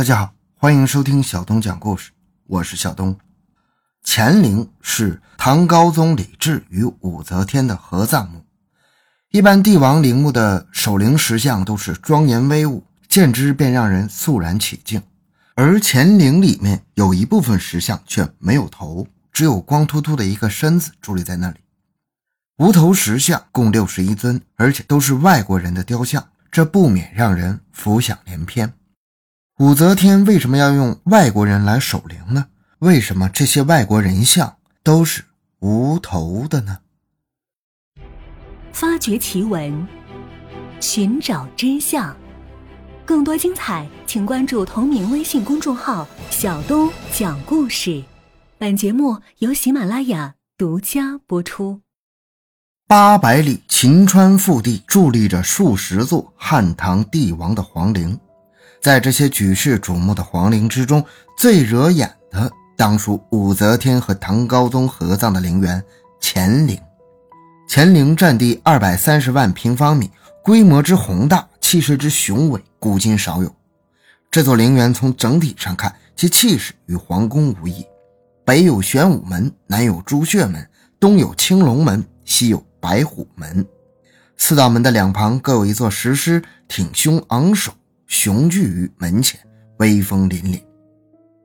大家好，欢迎收听小东讲故事，我是小东。乾陵是唐高宗李治与武则天的合葬墓。一般帝王陵墓的守陵石像都是庄严威武，见之便让人肃然起敬。而乾陵里面有一部分石像却没有头，只有光秃秃的一个身子伫立在那里。无头石像共六十一尊，而且都是外国人的雕像，这不免让人浮想联翩。武则天为什么要用外国人来守灵呢？为什么这些外国人像都是无头的呢？发掘奇闻，寻找真相，更多精彩，请关注同名微信公众号“小东讲故事”。本节目由喜马拉雅独家播出。八百里秦川腹地伫立着数十座汉唐帝王的皇陵。在这些举世瞩目的皇陵之中，最惹眼的当属武则天和唐高宗合葬的陵园乾陵。乾陵占地二百三十万平方米，规模之宏大，气势之雄伟，古今少有。这座陵园从整体上看，其气势与皇宫无异。北有玄武门，南有朱雀门，东有青龙门，西有白虎门。四道门的两旁各有一座石狮，挺胸昂首。雄踞于门前，威风凛凛。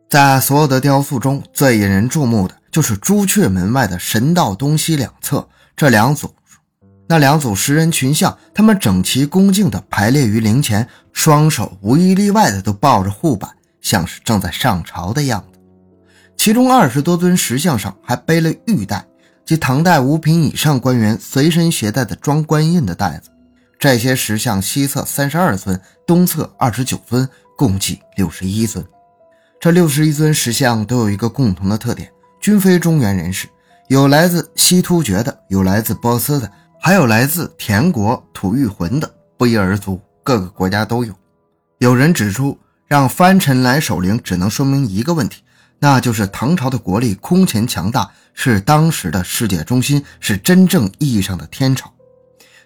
在所有的雕塑中最引人注目的就是朱雀门外的神道东西两侧这两组，那两组石人群像，他们整齐恭敬地排列于陵前，双手无一例外的都抱着护板，像是正在上朝的样子。其中二十多尊石像上还背了玉带，即唐代五品以上官员随身携带的装官印的袋子。这些石像西侧三十二尊，东侧二十九尊，共计六十一尊。这六十一尊石像都有一个共同的特点，均非中原人士，有来自西突厥的，有来自波斯的，还有来自田国、吐谷浑的，不一而足，各个国家都有。有人指出，让藩臣来守陵，只能说明一个问题，那就是唐朝的国力空前强大，是当时的世界中心，是真正意义上的天朝。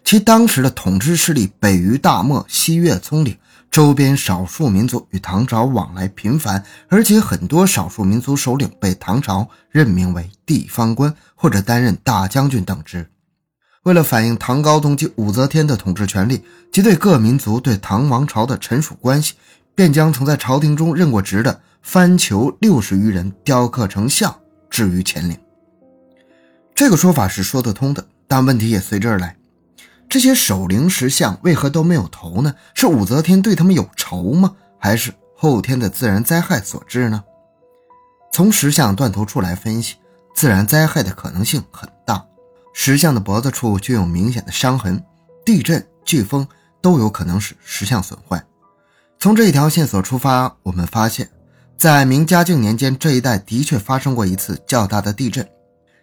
其当时的统治势力北于大漠，西越葱岭，周边少数民族与唐朝往来频繁，而且很多少数民族首领被唐朝任命为地方官或者担任大将军等职。为了反映唐高宗及武则天的统治权力及对各民族对唐王朝的臣属关系，便将曾在朝廷中任过职的藩酋六十余人雕刻成像置于乾陵。这个说法是说得通的，但问题也随之而来。这些守灵石像为何都没有头呢？是武则天对他们有仇吗？还是后天的自然灾害所致呢？从石像断头处来分析，自然灾害的可能性很大。石像的脖子处就有明显的伤痕，地震、飓风都有可能使石像损坏。从这一条线索出发，我们发现，在明嘉靖年间这一带的确发生过一次较大的地震，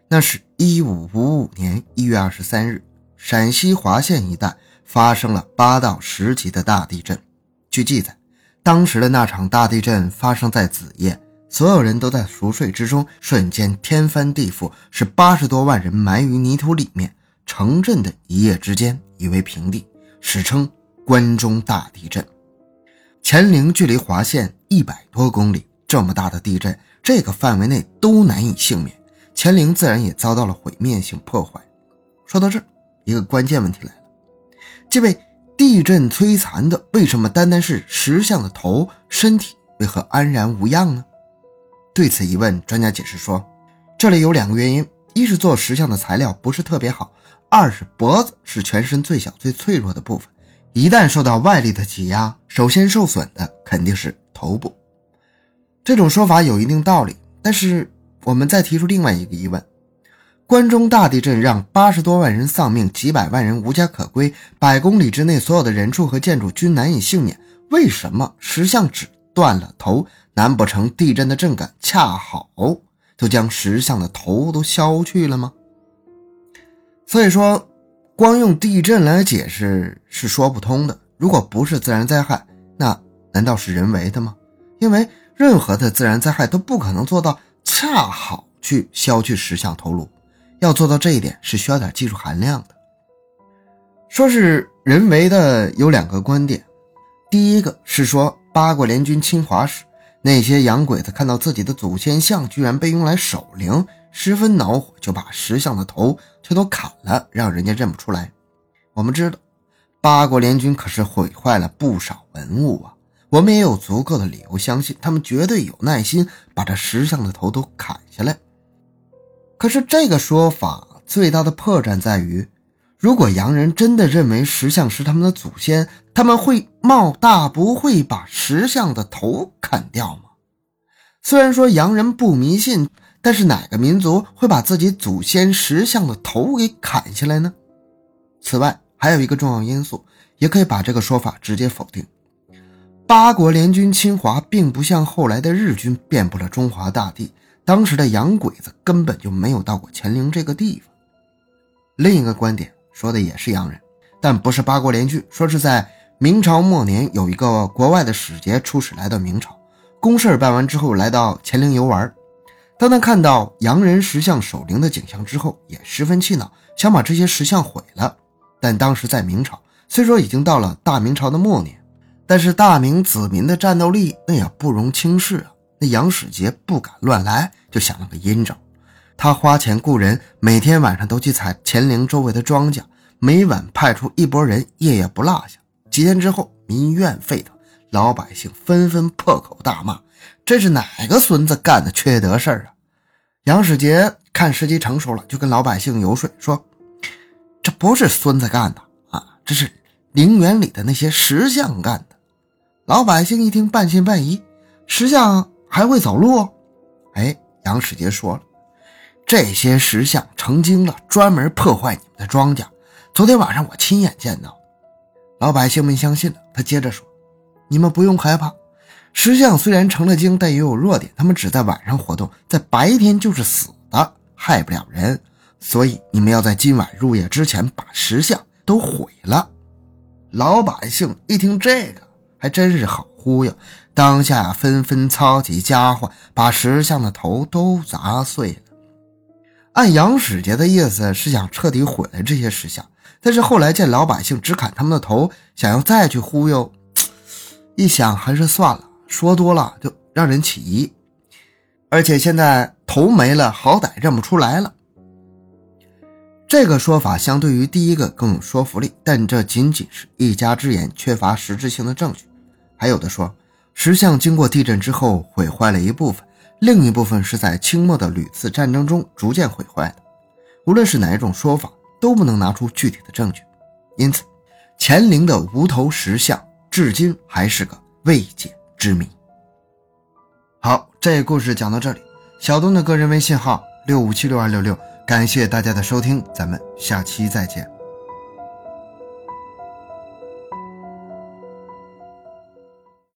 那是一五五五年一月二十三日。陕西华县一带发生了八到十级的大地震。据记载，当时的那场大地震发生在子夜，所有人都在熟睡之中，瞬间天翻地覆，是八十多万人埋于泥土里面。城镇的一夜之间夷为平地，史称关中大地震。乾陵距离华县一百多公里，这么大的地震，这个范围内都难以幸免，乾陵自然也遭到了毁灭性破坏。说到这儿。一个关键问题来了，这位地震摧残的，为什么单单是石像的头，身体为何安然无恙呢？对此疑问，专家解释说，这里有两个原因：一是做石像的材料不是特别好；二是脖子是全身最小、最脆弱的部分，一旦受到外力的挤压，首先受损的肯定是头部。这种说法有一定道理，但是我们再提出另外一个疑问。关中大地震让八十多万人丧命，几百万人无家可归，百公里之内所有的人畜和建筑均难以幸免。为什么石像只断了头？难不成地震的震感恰好就将石像的头都削去了吗？所以说，光用地震来解释是说不通的。如果不是自然灾害，那难道是人为的吗？因为任何的自然灾害都不可能做到恰好去削去石像头颅。要做到这一点是需要点技术含量的。说是人为的有两个观点，第一个是说八国联军侵华时，那些洋鬼子看到自己的祖先像居然被用来守灵，十分恼火，就把石像的头全都砍了，让人家认不出来。我们知道，八国联军可是毁坏了不少文物啊。我们也有足够的理由相信，他们绝对有耐心把这石像的头都砍下来。可是这个说法最大的破绽在于，如果洋人真的认为石像是他们的祖先，他们会冒大不会把石像的头砍掉吗？虽然说洋人不迷信，但是哪个民族会把自己祖先石像的头给砍下来呢？此外，还有一个重要因素，也可以把这个说法直接否定。八国联军侵华，并不像后来的日军遍布了中华大地。当时的洋鬼子根本就没有到过乾陵这个地方。另一个观点说的也是洋人，但不是八国联军，说是在明朝末年有一个国外的使节出使来到明朝，公事办完之后来到乾陵游玩。当他看到洋人石像守灵的景象之后，也十分气恼，想把这些石像毁了。但当时在明朝，虽说已经到了大明朝的末年。但是大明子民的战斗力那也不容轻视啊！那杨使节不敢乱来，就想了个阴招。他花钱雇人，每天晚上都去采乾陵周围的庄稼，每晚派出一拨人，夜夜不落下。几天之后，民怨沸腾，老百姓纷纷破口大骂：“这是哪个孙子干的缺德事儿啊！”杨使节看时机成熟了，就跟老百姓游说说：“这不是孙子干的啊，这是陵园里的那些石像干的。”老百姓一听，半信半疑：“石像还会走路？”哎，杨世杰说了：“这些石像成精了，专门破坏你们的庄稼。昨天晚上我亲眼见到。”老百姓们相信了。他接着说：“你们不用害怕，石像虽然成了精，但也有弱点。他们只在晚上活动，在白天就是死的，害不了人。所以你们要在今晚入夜之前把石像都毁了。”老百姓一听这个。还真是好忽悠，当下纷纷操起家伙，把石像的头都砸碎了。按杨使节的意思是想彻底毁了这些石像，但是后来见老百姓只砍他们的头，想要再去忽悠，一想还是算了，说多了就让人起疑。而且现在头没了，好歹认不出来了。这个说法相对于第一个更有说服力，但这仅仅是一家之言，缺乏实质性的证据。还有的说，石像经过地震之后毁坏了一部分，另一部分是在清末的屡次战争中逐渐毁坏的。无论是哪一种说法，都不能拿出具体的证据。因此，乾陵的无头石像至今还是个未解之谜。好，这故事讲到这里。小东的个人微信号六五七六二六六。感谢大家的收听，咱们下期再见。